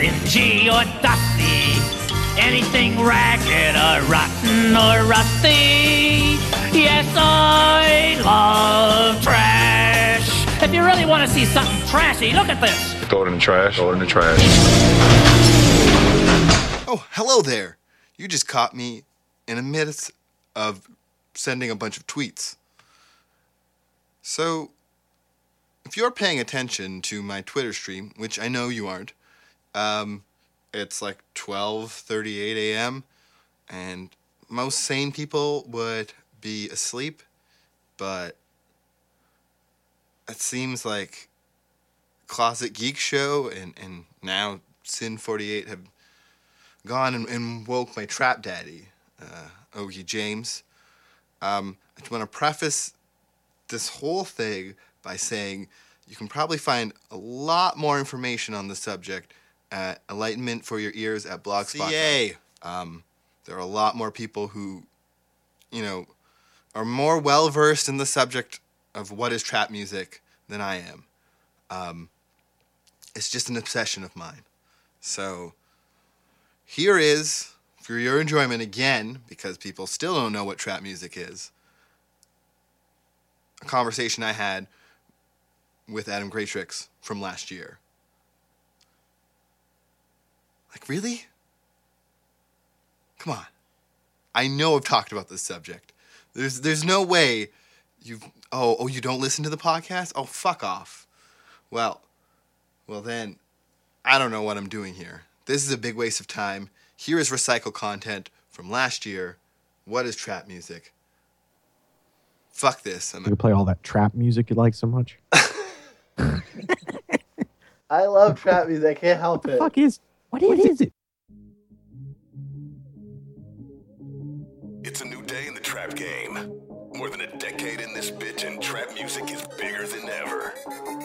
stingy or dusty, anything ragged or rotten or rusty. Yes, I love trash. If you really want to see something trashy, look at this. Throw it in the trash. Throw it in the trash. Oh, hello there. You just caught me in the midst of sending a bunch of tweets. So, if you're paying attention to my Twitter stream, which I know you aren't, um, it's like 12:38 a.m. and most sane people would be asleep, but it seems like Closet Geek Show and, and now Cinn 48 have gone and, and woke my trap daddy, uh, Oggie James. Um, I just want to preface this whole thing by saying you can probably find a lot more information on the subject at Enlightenment for Your Ears at Blogspot. CA. Um, there are a lot more people who, you know, are more well versed in the subject of what is trap music than I am. Um, it's just an obsession of mine. So here is, for your enjoyment again, because people still don't know what trap music is, a conversation I had with Adam Graytrix from last year. Like, really? Come on. I know I've talked about this subject. There's there's no way you oh oh you don't listen to the podcast? Oh fuck off. Well, well then I don't know what I'm doing here. This is a big waste of time. Here is recycled content from last year. What is trap music? Fuck this. I'm You play all that trap music you like so much. I love trap music. I can't help The it. fuck is what is it? It's a new day in the trap game. More than a decade in this bitch, and trap music is bigger than ever.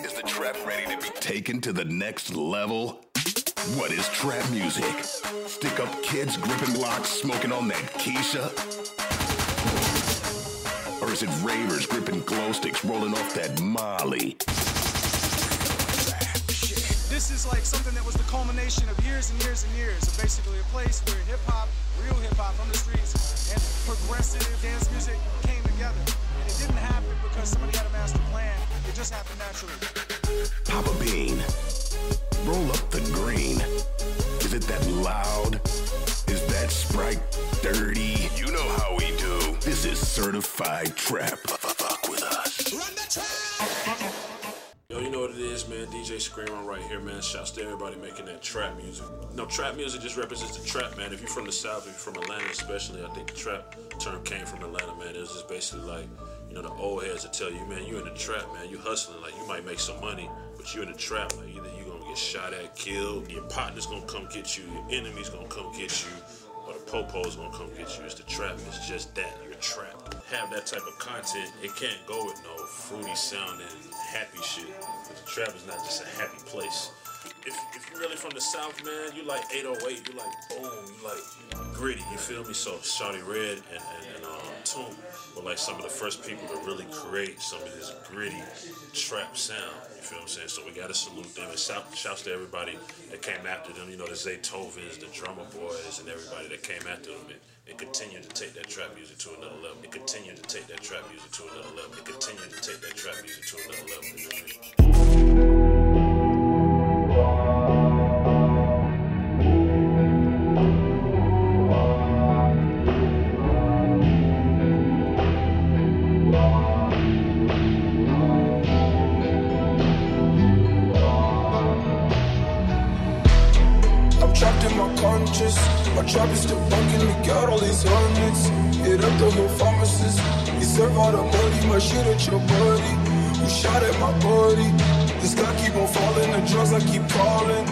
Is the trap ready to be taken to the next level? What is trap music? Stick up kids gripping blocks, smoking on that Keisha? Or is it ravers gripping glow sticks, rolling off that Molly? This is like something that was the culmination of years and years and years of basically a place where hip hop, real hip hop from the streets, and progressive dance music came together. And it didn't happen because somebody had a master plan. It just happened naturally. Papa Bean, roll up the green. Is it that loud? Is that Sprite dirty? You know how we do. This is certified trap. Fuck with us. Yo, you know what it is, man. DJ Screamer right here, man. Shouts to everybody making that trap music. No, trap music just represents the trap, man. If you're from the South, if you're from Atlanta especially, I think the trap term came from Atlanta, man. It was just basically like, you know, the old heads will tell you, man, you in the trap, man. You hustling, like you might make some money, but you in the trap. Like either you gonna get shot at, killed, your partner's gonna come get you, your enemy's gonna come get you, or the popo's gonna come get you. It's the trap. It's just that. Trapped. Have that type of content. It can't go with no fruity sounding, happy shit. But trap is not just a happy place. If, if you're really from the South, man, you like 808, you like boom, you like gritty, you feel me? So Shawty Redd and, and, and um, Toomp were like some of the first people to really create some of this gritty trap sound. You feel what I'm saying? So we gotta salute them and shout, shouts to everybody that came after them. You know, the Zaytovens, the Drumma Boys, and everybody that came after them and, and continued to take that trap music to another level. It continued to take that trap music to another level. It continued to take that trap music to another level. Shot at my body? This guy keep on falling. The drugs I keep calling.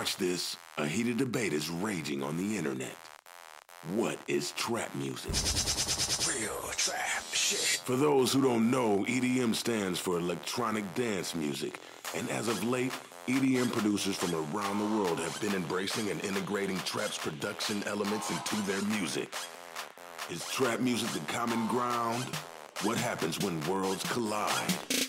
Watch this, a heated debate is raging on the internet. What is trap music? Real trap shit. For those who don't know, EDM stands for electronic dance music. And as of late, EDM producers from around the world have been embracing and integrating trap's production elements into their music. Is trap music the common ground? What happens when worlds collide?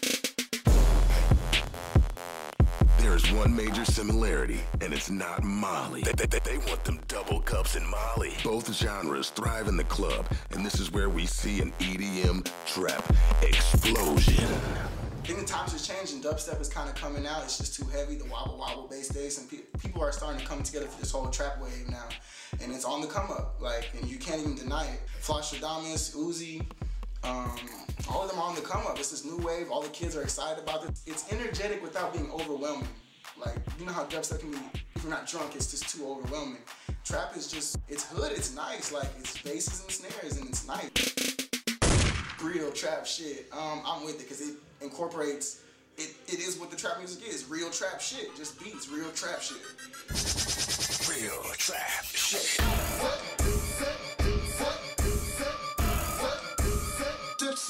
There is one major similarity, and it's not Molly. They, they- they- want them double cups in Molly. Both genres thrive in the club, and this is where we see an EDM trap explosion. I think the times are changing. Dubstep is kind of coming out. It's just too heavy. The wobble wobble bass days, and pe- people are starting to come together for this whole trap wave now, and it's on the come up. Like, and you can't even deny it. Flosstradamus, Uzi, um, all of them are on the come up. It's this new wave. All the kids are excited about it. It's energetic without being overwhelming. Like, you know how dubstep can be. If you're not drunk, it's just too overwhelming. Trap is just, it's hood. It's nice. Like, it's basses and snares, and it's nice real trap shit. Um, I'm with it because it incorporates. It, it is what the trap music is. Real trap shit. Just beats. Real trap shit. Real trap shit.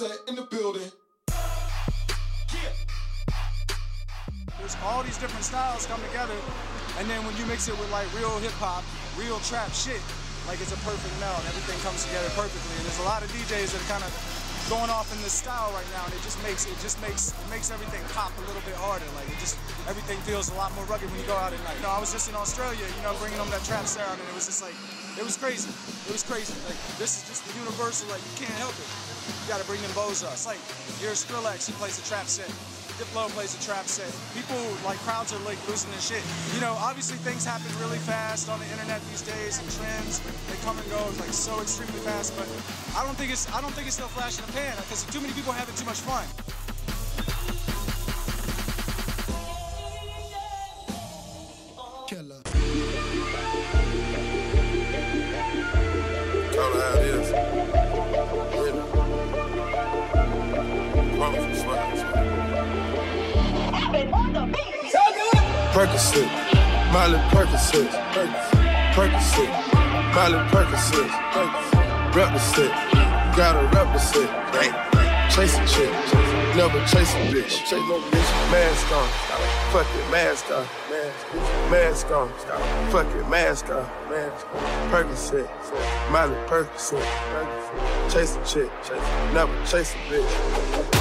In the building. There's all these different styles come together, and then when you mix it with like real hip hop, real trap shit, like it's a perfect meld. Everything comes together perfectly, and there's a lot of DJs that are kind of going off in this style right now, and it just makes it just makes it makes everything pop a little bit harder. Like it just everything feels a lot more rugged when you go out at night. You know, I was just in Australia, you know, bringing them that trap sound, and it was just like it was crazy. It was crazy. Like this is just the universal. Like you can't help it. You gotta bring them bows up. It's like here's Skrillex, he plays a trap set. Diplo plays a trap set. People like crowds are like losing their shit. You know, obviously things happen really fast on the internet these days, and trends they come and go like so extremely fast. But I don't think it's I don't think it's still flash in the pan because too many people are having too much fun. Swear, swear. Percocet, Molly Percocet, Percocet, Molly Percocet, represent, gotta represent, chase a chick, never chase a bitch, chase no bitch, mask on, fuck it, mask on, mask on, fuck it, mask on, Percocet, Molly Percocet, chase a chick, never chase a bitch,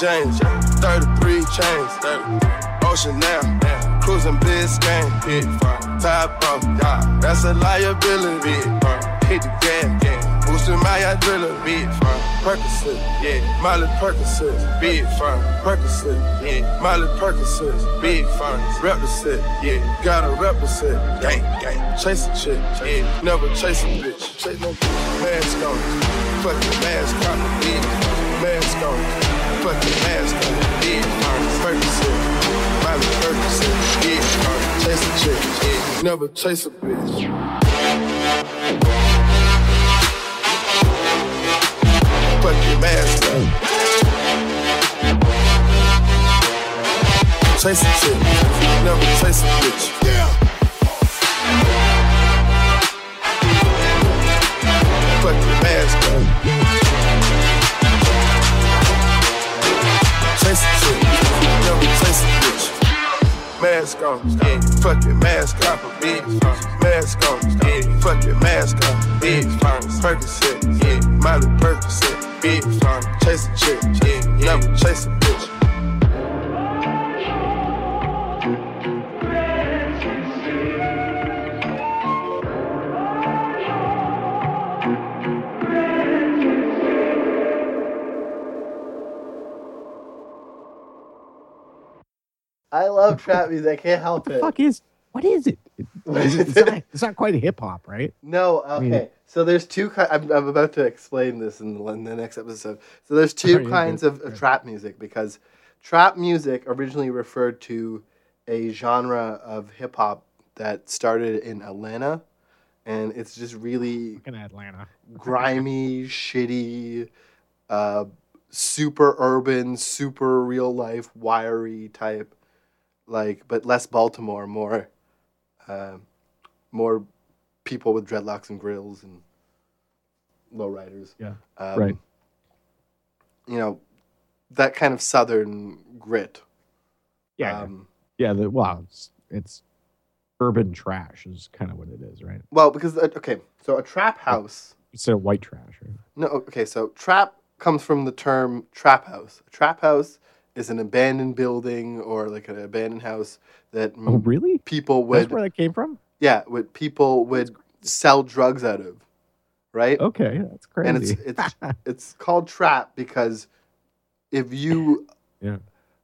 James, 33 chains, 30. Ocean now, cruising Biscayne, hit fine. Top off, that's a liability. Big fine. Hit the gas, yeah. Boosting my adrenaline, big fine. Percocet, yeah. Molly Percocet, big fine. Percocet, yeah. Molly Percocet, big fine. Rep the yeah. Gotta represent, gang, gang. Chase a chick, yeah. Never chase a bitch. Chase no bitch. Mask on, fuck the mask on. Mask on. Fucking mask on, yeah. Percocet, Molly Percocet, yeah. Chase a chick, yeah. Never chase a bitch. Your mask on. Chase a chick, never chase a bitch. Yeah. Your mask on. Chase a chick, never chase a bitch. Mask on, yeah. Fuck your mask off, bitch. Mask on, yeah. Fuck your mask off, bitch. Percocet, yeah. Molly Percocet, bitch. Chase a chick, yeah. Never chase a bitch. Love trap music. I can't help it. Fuck is what is it? It's, it's not, it's not quite hip hop, right? No, I okay. mean- so there's two. Ki- I'm, I'm about to explain this in the, in the next episode. So there's two kinds of, of trap music because trap music originally referred to a genre of hip hop that started in Atlanta, and it's just really Fucking Atlanta. grimy, shitty, uh, super urban, super real life, wiry type, like but less Baltimore, more, uh, more people with dreadlocks and grills and lowriders. Yeah. Um, Right. You know, that kind of southern grit. Yeah. Um, yeah. The, well, it's, it's urban trash is kind of what it is, right? well, because uh, okay, so a trap house. Instead of white trash, right? No, okay, so trap comes from the term trap house. A trap house is an abandoned building or like an abandoned house that Oh, really? people That's where that came from. yeah, what people would sell drugs out of, right? Okay, that's crazy. And it's it's it's called trap because if you yeah.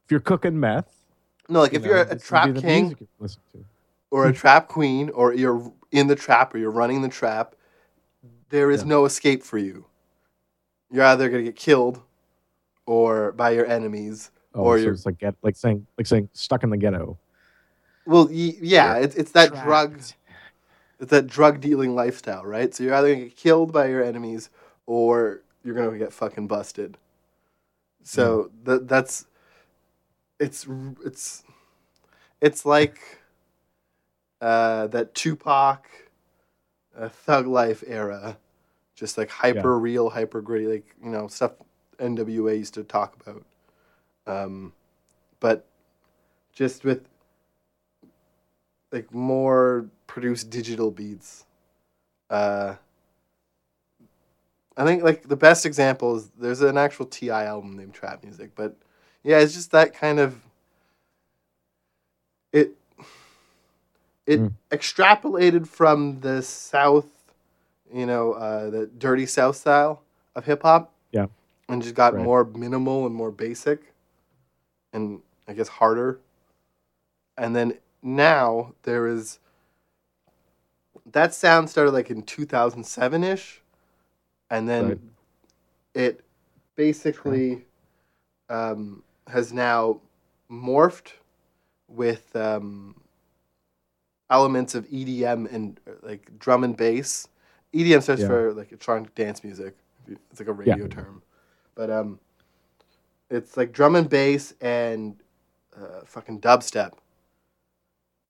If you're cooking meth, no, like you if know, you're a would trap king music you listen to. or a trap queen or you're in the trap or you're running the trap, there is Yeah. no escape for you. You're either gonna get killed or by your enemies Oh, or so you're it's like get like saying like saying stuck in the ghetto. Well, y- yeah, it's it's that Trapped. drug, it's that drug dealing lifestyle, right? So you're either gonna get killed by your enemies, or you're gonna get fucking busted. So that that's, it's it's, it's like, uh, that Tupac, uh, Thug Life era, just like hyper real, hyper gritty, like you know stuff NWA used to talk about. Um, but just with like more produced digital beats. Uh, I think like the best example is there's an actual T.I. album named Trap Muzik, but yeah, it's just that kind of it. It Mm. extrapolated from the South, you know, uh, the dirty South style of hip hop. Yeah. and just got Right. more minimal and more basic, and I guess harder. And then now there is that sound started like in 2007 ish, and then Right. it basically um, has now morphed with um, elements of EDM and like drum and bass. EDM stands Yeah. for like electronic dance music. It's like a radio term, but um, it's like drum and bass and uh, fucking dubstep,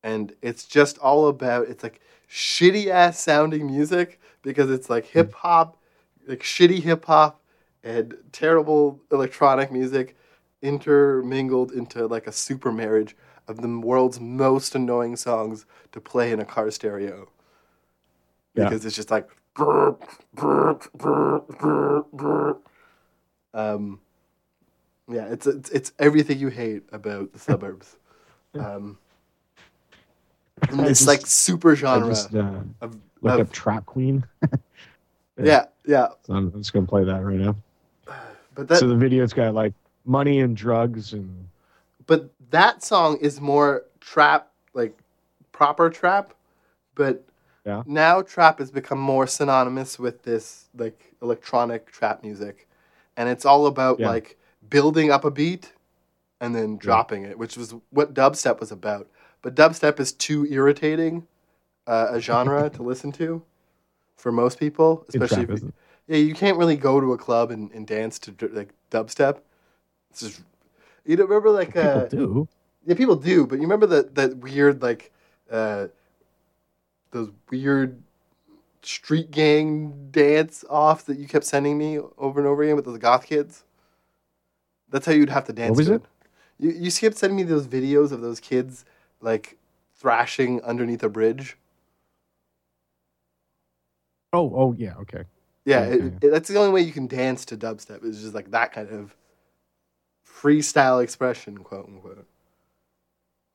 and it's just all about it's like shitty ass sounding music because it's like hip hop, like shitty hip hop and terrible electronic music intermingled into like a super marriage of the world's most annoying songs to play in a car stereo. Yeah. because it's just like um yeah it's it's, it's everything you hate about the suburbs um and it's just- like super genre just uh, of, look of- up Trap Queen. yeah yeah So I'm I'm just gonna play that right now. but that so the video's got like money and drugs and but that song is more trap like proper trap but Yeah. now trap has become more synonymous with this like electronic trap music and it's all about Yeah. like building up a beat and then dropping it which was what dubstep was about but dubstep is too irritating uh, a genre to listen to for most people especially if you, yeah you can't really go to a club and, and dance to like dubstep it's just you don't remember like people uh, do. yeah, people do, but you remember that that weird like uh those weird street gang dance offs that you kept sending me over and over again with those goth kids? That's how you'd have to dance What was to it? You you kept sending me those videos of those kids like thrashing underneath a bridge. Oh, oh yeah, okay. Yeah, Yeah, it, it- that's the only way you can dance to dubstep. Is just like that kind of freestyle expression, quote unquote.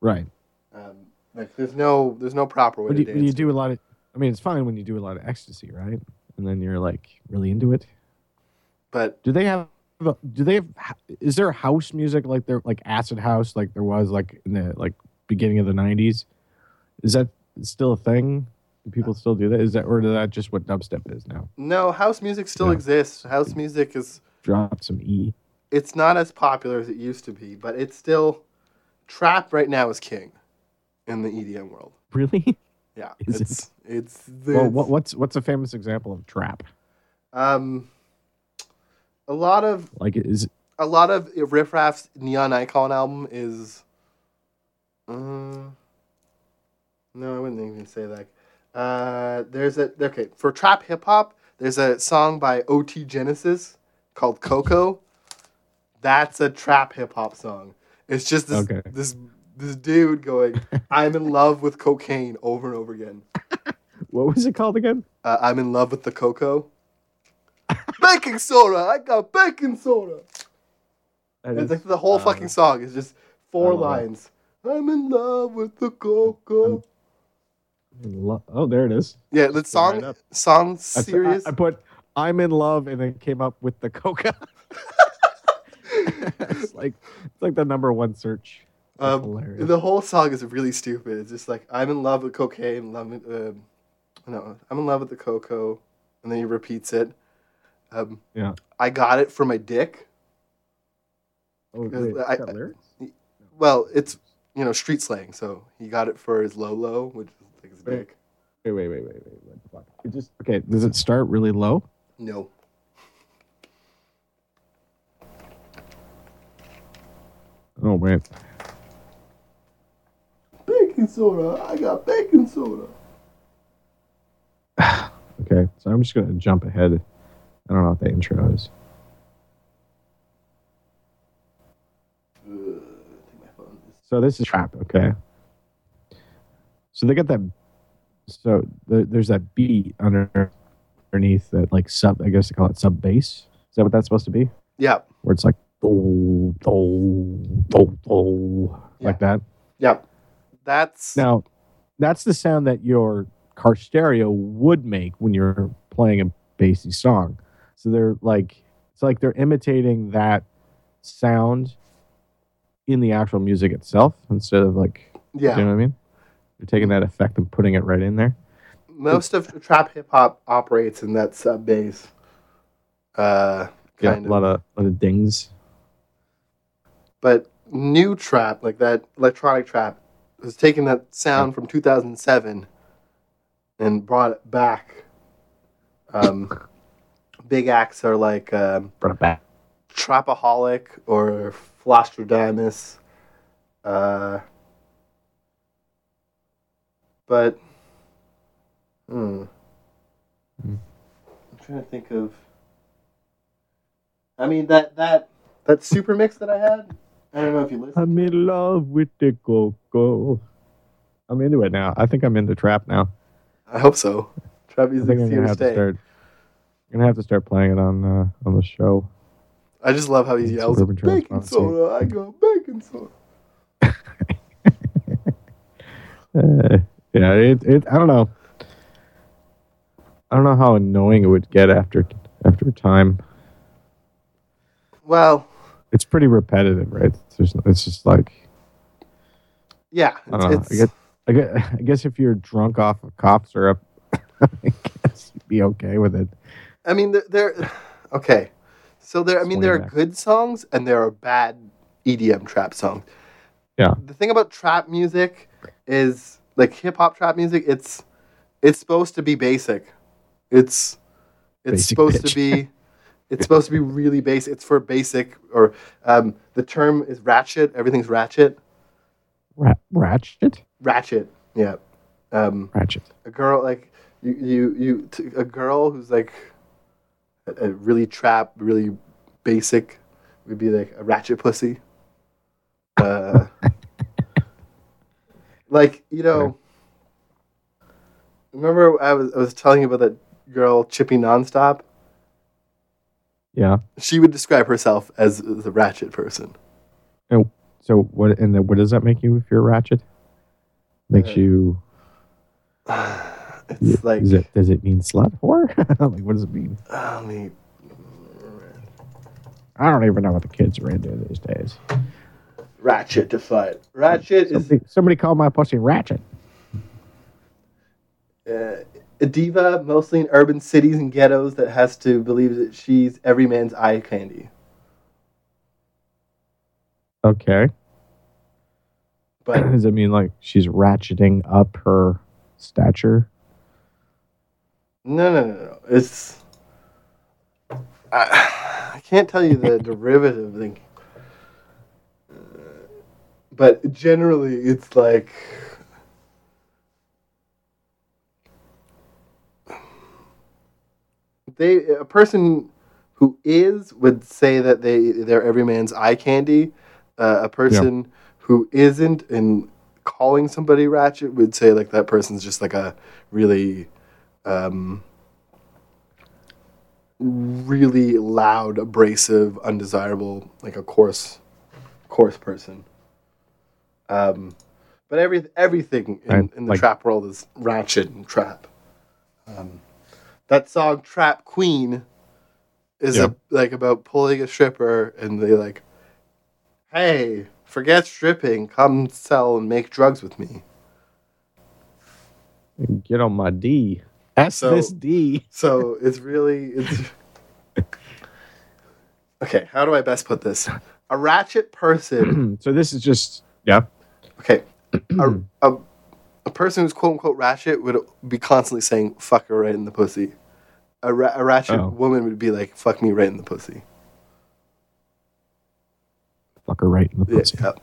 Right. Um, like there's no there's no proper way When to you, dance. when you do a lot of, I mean, it's fine when you do a lot of ecstasy, right? And then you're like really into it. but Do they have? Do they have? Is there house music like there, like acid house, like there was like in the like beginning of the '90s? Is that still a thing? Do people still do that? Is that or is that just what dubstep is now? No, house music still Yeah. exists. House music is Drop some E. it's not as popular as it used to be, but it's still trap right now is king in the EDM world. Really? Yeah, Is it? it's it's, Well, what, what's what's a famous example of trap? um a lot of Like, is a lot of Riff Raff's Neon Icon album is uh, no, I wouldn't even say that. Uh, there's a okay for trap hip hop. There's a song by OT Genasis called Coco. That's a trap hip hop song. It's just this Okay. this this dude going, "I'm in love with cocaine" over and over again. what was it called again? Uh, I'm in love with the cocoa. Baking soda. I got baking soda. That It's is- like the whole uh, fucking song is just four I love that. lines. I'm in love with the cocoa. lo- Oh, there it is. yeah, the song right up. song I, serious. I, I put I'm in love and then came up with the coca. it's like it's like the number one search. Um, hilarious. the whole song is really stupid. It's just like I'm in love with cocaine. Love it, um no, I'm in love with the cocoa, and then he repeats it. Um, Yeah. I got it for my dick. Oh, wait, I- I-? Well, it's you know street slang, so he got it for his low low, which is like his Wait. dick. Wait, wait, wait, wait, wait. What the fuck? It just okay. Does it start really low? No. Oh wait. Baking soda. I got baking soda. Okay, so I'm just gonna jump ahead. I don't know what the intro is. So this is trap, okay. So they got that. So there, there's that beat under, underneath that like sub. I guess they call it sub bass. Is that what that's supposed to be? Yeah. Where it's like do do do do like that. Yeah. That's Now, that's the sound that your car stereo would make when you're playing a bassy song. So they're like, it's like they're imitating that sound in the actual music itself instead of like, yeah. you know what I mean? They're taking that effect and putting it right in there. Most of trap hip hop operates in that sub bass. Uh, Yeah, a lot of, lot of dings. But new trap, like that electronic trap, was taking that sound from 2007 and brought it back. Um, big acts are like um. Trapaholic or Flosstradamus. Uh, but, hmm. I'm trying to think of. I mean that that that super mix that I had. I don't know if you listened. I'm in love with the coco. I'm into it now. I think I'm into trap now. I hope so. Trap music's here gonna to have to stay. I'm gonna have to start playing it on uh, on the show. I just love how he yells, Suburban "Baking soda!" I go, "Baking soda." Uh, yeah, it, it. I don't know. I don't know how annoying it would get after after time. Well, It's pretty repetitive, right? It's just, it's just like yeah, I don't know. it's, I guess, I guess I guess if you're drunk off of cough syrup, I guess you'd be okay with it. I mean, they're okay. So there, I mean, there are good songs and there are bad EDM trap songs. Yeah. The thing about trap music is like hip hop trap music. It's it's supposed to be basic. It's it's Basic supposed bitch. to be it's supposed to be really basic. It's for basic or um, the term is ratchet. Everything's ratchet. Ra- ratchet, Ratchet. Yeah. Um, ratchet. a girl like you you you t- a girl who's like a, a really trap really basic would be like a ratchet pussy uh like you know remember I was I was telling you about that girl Chippy Nonstop Yeah. she would describe herself as the ratchet person And so what? And then what does that make you if you're a ratchet? Makes Uh, you. it's like Is it? Does it mean slut whore? like what does it mean? I mean, I don't even know what the kids are into these days. ratchet to fight ratchet is Somebody, somebody call my pussy ratchet. uh, a diva, mostly in urban cities and ghettos, that has to believe that she's every man's eye candy. Okay. But Does it mean like she's ratcheting up her stature? No, no, no, no. It's I, I can't tell you the derivative thing, but generally, it's like they a person who is would say that they they're every man's eye candy. Uh, a person who isn't and calling somebody ratchet would say like that person's just like a really um, really loud, abrasive, undesirable, like a coarse, coarse person. Um, but every everything in, in the like- trap world is ratchet and trap. Um, that song "Trap Queen" is Yeah. a, like about pulling a stripper, and they like, "Hey, forget stripping, come sell and make drugs with me." Get on my D. S So- this D. So it's really it's okay. How do I best put this? A ratchet person. so this is just yeah. Okay, a, a, a person who's quote unquote ratchet would be constantly saying "fuck her right in the pussy." A, ra- a ratchet Oh. woman would be like "fuck me right in the pussy." Fuck her right in the Yeah, pussy. yep.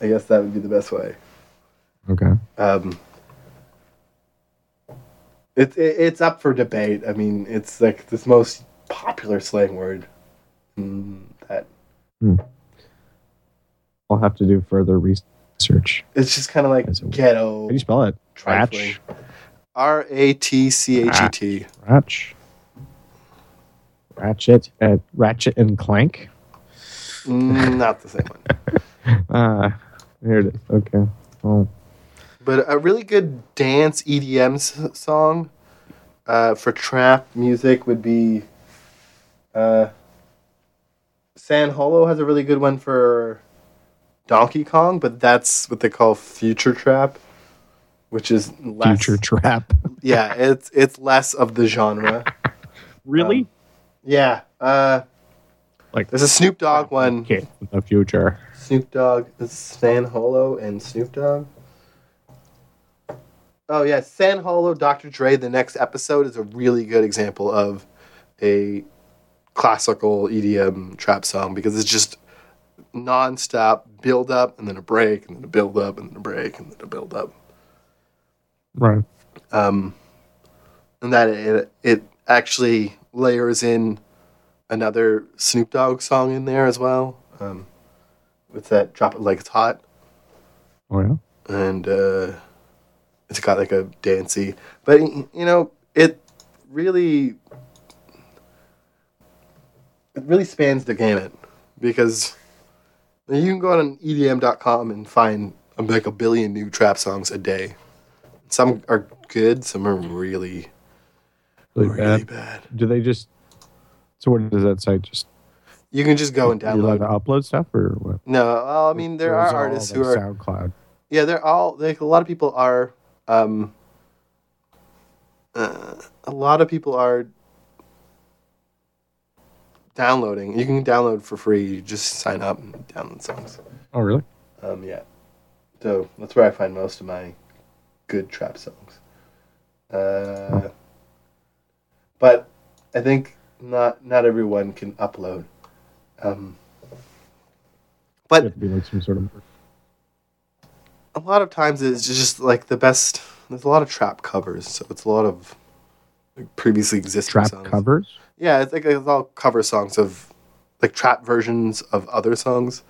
I guess that would be the best way. Okay. Um, it, it, it's up for debate. I mean, it's like this most popular slang word. Mm, that I'll have to do further research. it's just kind of like ghetto. How do you spell it? trifling. R A T C H E T. Ratch. Ratchet. Uh, Ratchet and Clank. Mm, Not the same one. Ah, here it is. Okay. Oh, But a really good dance EDM s- song uh, for trap music would be. Uh, San Holo has a really good one for Donkey Kong, but that's what they call future trap, which is less. future trap. Yeah, it's it's less of the genre. Really? Yeah. Uh, like there's a Snoop Dogg one. okay, the future. Snoop Dogg, San Holo and Snoop Dogg. Oh yeah, San Holo, Dr. Dre. The next episode is a really good example of a classical EDM trap song because it's just non-stop build up and then a break and then a build up and then a break and then a build up. Right. Um, and that it it actually layers in another Snoop Dogg song in there as well. Um, with that drop it like it's hot. Oh yeah. and uh, it's got like a dancey, but you know it really it really spans the gamut because you can go on EDM.com and find like a billion new trap songs a day. Some are good, some are really Really, really bad. bad. Do they just? So what does that site just? You can just go and download. to upload stuff or what? No, well, I mean there is are artists who are SoundCloud. Yeah, they're all like a lot of people are. Um, uh, a lot of people are downloading. You can download for free. You just sign up and download songs. Oh really? Um, yeah. So that's where I find most of my good trap songs. Uh, but I think not not everyone can upload. Um, but You have to be like some sort of. A lot of times it's just like the best. There's a lot of trap covers, so it's a lot of like, previously existing Trap songs. covers. Yeah, it's like it's all cover songs of like trap versions of other songs.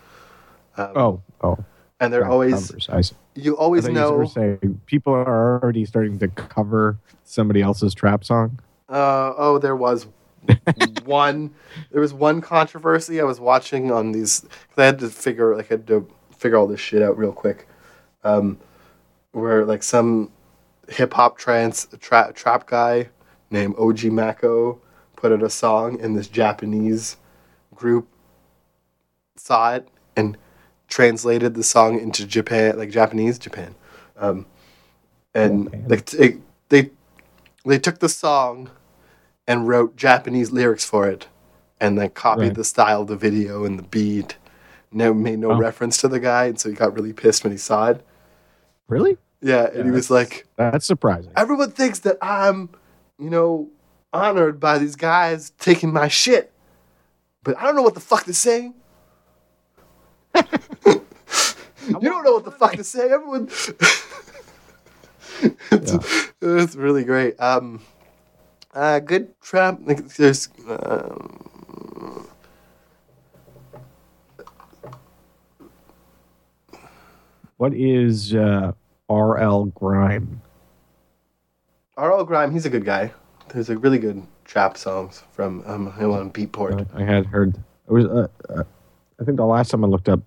Um, Oh oh. and they're trap always covers. I see. you I always you were know. saying people are already starting to cover somebody else's trap song. Uh, oh, there was one. There was one controversy I was watching on these. Cause I had to figure like I had to figure all this shit out real quick. Um, where like some hip hop trance tra- trap guy named OG Maco put out a song, and this Japanese group saw it and translated the song into Japan, like Japanese Japan. Um, and like t- they they took the song and wrote Japanese lyrics for it, and then copied Right. the style of the video and the beat. No, made no Oh. reference to the guy, and so he got really pissed when he saw it. Really? Yeah, and he was like, That's surprising. "Everyone thinks that I'm, you know, honored by these guys taking my shit, but I don't know what the fuck to say." you don't know what the fuck to say. Everyone. it's, it's really great. Um, uh, good trap. Like, there's. Um, What is uh, RL Grime? R.L. Grime, he's a good guy. There's a really good trap songs from um, him on Beatport. I had heard. It was. Uh, uh, I think the last time I looked up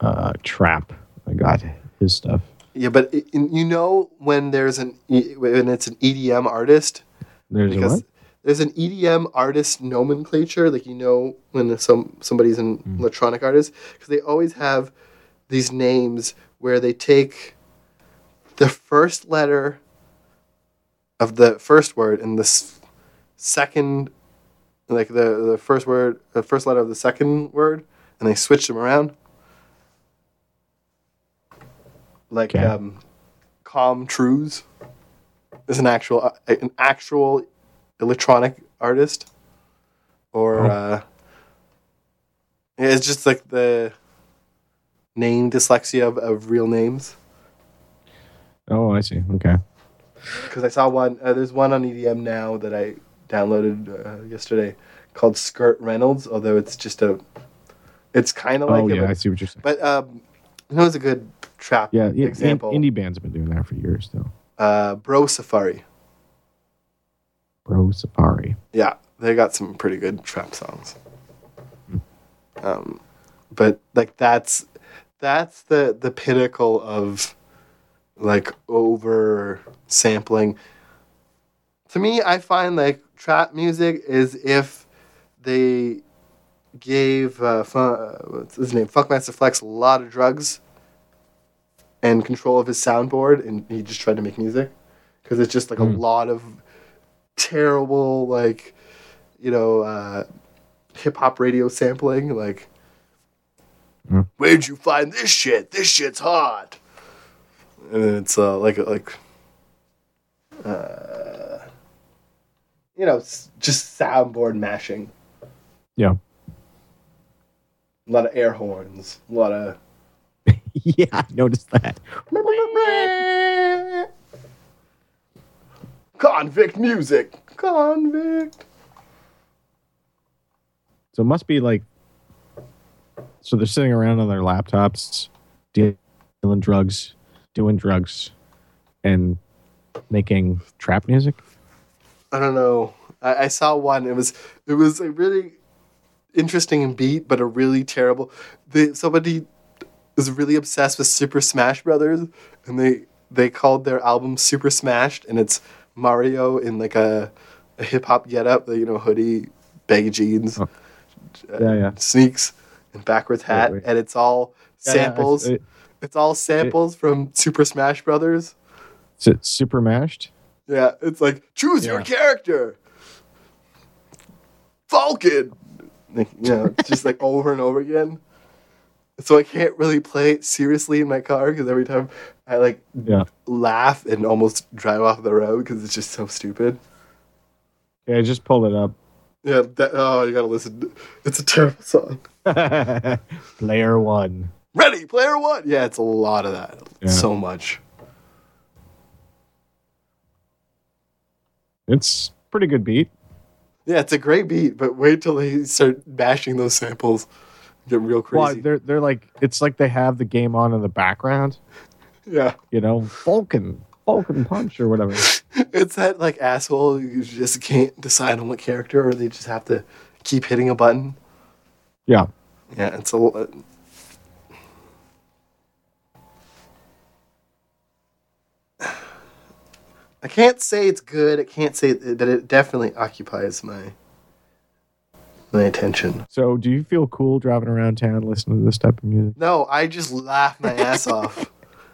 uh, trap, I got his stuff. Yeah, but it, you know when there's an E- when it's an EDM artist There's because what? there's an EDM artist nomenclature. Like you know when some somebody's an Hmm. electronic artist because they always have these names where they take the first letter of the first word and the second like the the first word the first letter of the second word and they switch them around like Okay. um Com Truise is an actual uh, an actual electronic artist or Oh. uh it's just like the name dyslexia of, of real names Oh, I see. Okay. because I saw one. Uh, there's one on EDM now that I downloaded uh, yesterday called Skirt Reynolds. Although it's just a, it's kind of like oh yeah, but, I see what you're saying. but um, know, it's a good trap Yeah, yeah. example. In, indie bands have been doing that for years, though. uh, Bro Safari. Bro Safari. Yeah, they got some pretty good trap songs. Um, but like that's that's the the pinnacle of like over sampling. To me, I find like trap music is if they gave uh, Fun, uh, what's his name Funkmaster Flex a lot of drugs and control of his soundboard, and he just tried to make music because it's just like a lot of terrible like you know uh, hip hop radio sampling like. Mm. Where'd you find this shit? This shit's hot. And then it's uh, like like uh, you know, just soundboard mashing. Yeah. A lot of air horns. A lot of yeah, I noticed that. convict music. Convict. So it must be like. So they're sitting around on their laptops, dealing drugs, doing drugs, and making trap music. I don't know. I, I saw one. It was it was a really interesting beat, but a really terrible. The, somebody was really obsessed with Super Smash Brothers, and they they called their album Super Smashed, and it's Mario in like a, a hip hop getup, the you know hoodie, baggy jeans, uh, Yeah, yeah. sneaks, and backwards hat, wait. and it's all Yeah, yeah, samples. it- it's all samples from Super Smash Brothers. Is it super mashed? Yeah, it's like choose your character. Falcon. Like, You know, just like over and over again. So I can't really play it seriously in my car because every time I like Yeah. laugh and almost drive off the road because it's just so stupid. Yeah, I just pulled it up. Yeah, that, oh, you gotta listen. It's a terrible song. Player one. Ready, player one. Yeah, it's a lot of that. Yeah. So much. It's pretty good beat. Yeah, it's a great beat, but wait till they start bashing those samples. Get real crazy. Well, they're they're like it's like they have the game on in the background. yeah. You know, Falcon, Falcon punch or whatever. It's that like asshole you just can't decide on what character, or they just have to keep hitting a button. Yeah. Yeah, it's a. l- uh, I can't say it's good. I can't say that it definitely occupies my my attention. So, do you feel cool driving around town listening to this type of music? No, I just laugh my ass off.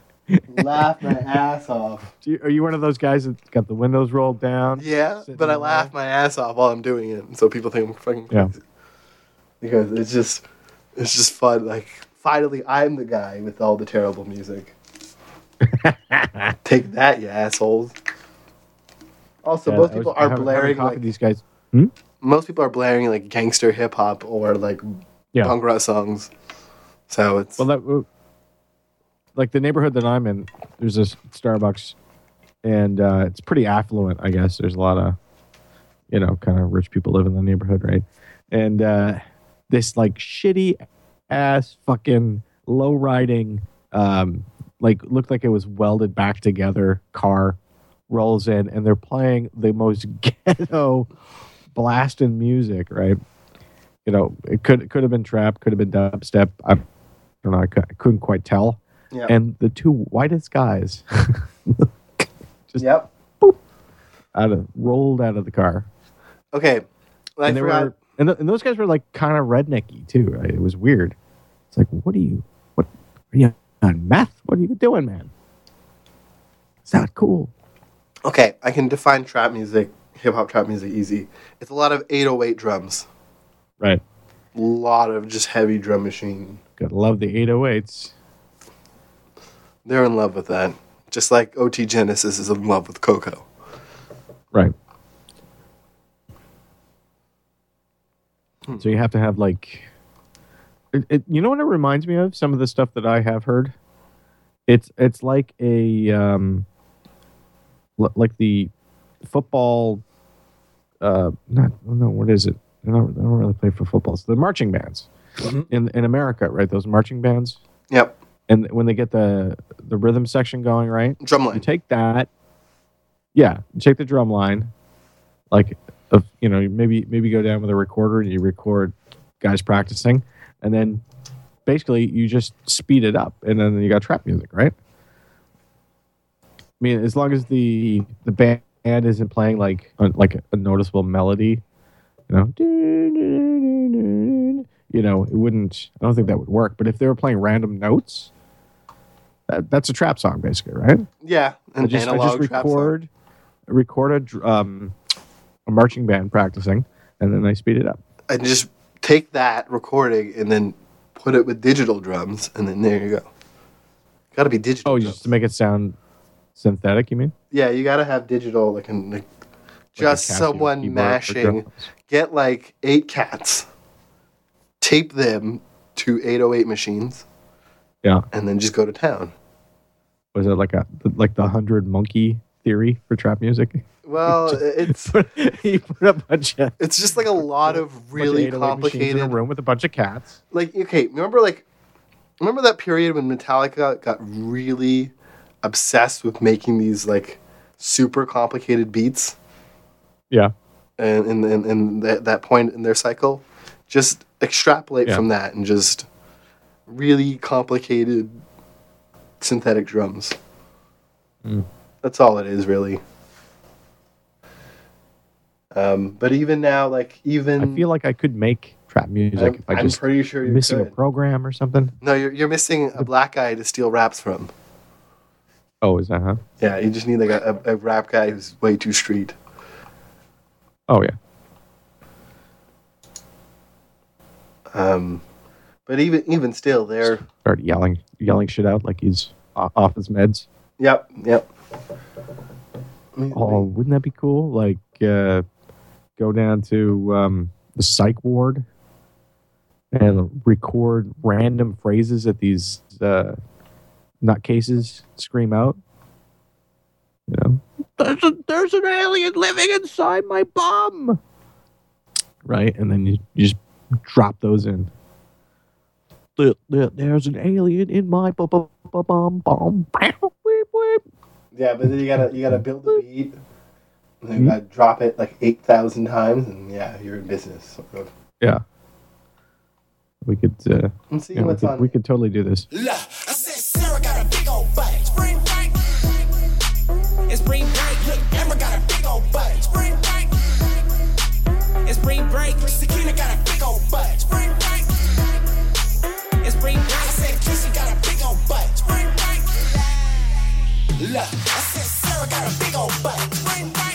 laugh my ass off. Do you, are you one of those guys that got the windows rolled down? Yeah, but I laugh my ass off while I'm doing it, and so people think I'm fucking Yeah. Crazy. Because it's just, it's just fun. Like finally, I'm the guy with all the terrible music. Take that, you assholes. Also, Yeah, most I was- people are haven't- haven't blaring like these guys. most people are blaring like gangster hip hop or like Yeah. punk rock songs. So it's Well, that like the neighborhood that I'm in, there's this Starbucks, and uh, it's pretty affluent. I guess there's a lot of, you know, kind of rich people live in the neighborhood, right? And uh, this like shitty ass fucking low riding, um, like looked like it was welded back together car rolls in, and they're playing the most ghetto blasting music, right? You know, it could it could have been trap, could have been dubstep. I don't know. I, I couldn't quite tell. Yeah. And the two whitest guys just yep. out of rolled out of the car. Okay. I and they forgot. were and, th- and those guys were like kind of rednecky too. Right? It was weird. It's like, what are you? What are you on meth? What are you doing, man? It's not cool. Okay, I can define trap music, hip hop trap music easy. It's a lot of 808 drums. Right. A lot of just heavy drum machine. Gotta love the 808s. They're in love with that. Just like OT Genasis is in love with Coco. Right. So you have to have like, it, it, you know what it reminds me of? Some of the stuff that I have heard. It's it's like a um, l- like the football. Uh, not no, what is it? I don't, I don't really play for football. It's the marching bands in in America, right? Those marching bands. Yep. And when they get the the rhythm section going, right? Drumline. You take that. Yeah, you take the drum line, like of you know maybe maybe go down with a recorder and you record guys practicing, and then basically you just speed it up, and then you got trap music, right? I mean, as long as the the band isn't playing like a, like a noticeable melody, you know, you know, it wouldn't. I don't think that would work. But if they were playing random notes, that, that's a trap song, basically, right? Yeah, I an just, I analog just trap song. record record a, um, a marching band practicing, and then I speed it up. And just take that recording and then put it with digital drums, and then there you go. Got to be digital. Oh, you just to make it sound synthetic, you mean? Yeah, you got to have digital, like, an, like just someone mashing. Get like eight cats, tape them to 808 machines, Yeah. and then just go to town. Was it like a like the hundred monkey theory for trap music? Well, it's you put a bunch of it's just like a lot of really 808 in a complicated. room with a bunch of cats. Like okay, remember like remember that period when Metallica got really obsessed with making these like super complicated beats, Yeah. and in in, in that, that point in their cycle, just extrapolate Yeah. from that and just really complicated synthetic drums. Mm. That's all it is, really. Um, but even now, like even I feel like I could make trap music I'm, if I just. I'm just pretty sure you're missing a program or something. No, you're you're missing a black guy to steal raps from. Oh, is that huh? Yeah, you just need like a, a, a rap guy who's way too street. Oh yeah. Um, but even even still, they're Start yelling yelling shit out like he's off his meds. yep yep. Oh, wouldn't that be cool? Like, uh, go down to um, the psych ward and record random phrases that these uh, nutcases scream out. You know, there's, a, there's an alien living inside my bum. Right, and then you, you just drop those in. There- there- There's an alien in my bum bum bum bum. Whip, whip. Yeah, but then you gotta you gotta build the beat, and then you gotta drop it like eight thousand times, and yeah, you're in business. Sort of. Yeah. We could. Uh, Let's see you know, we, what's could on- we could totally do this. Look, Look, I said Sarah got a big old butt. Spring break.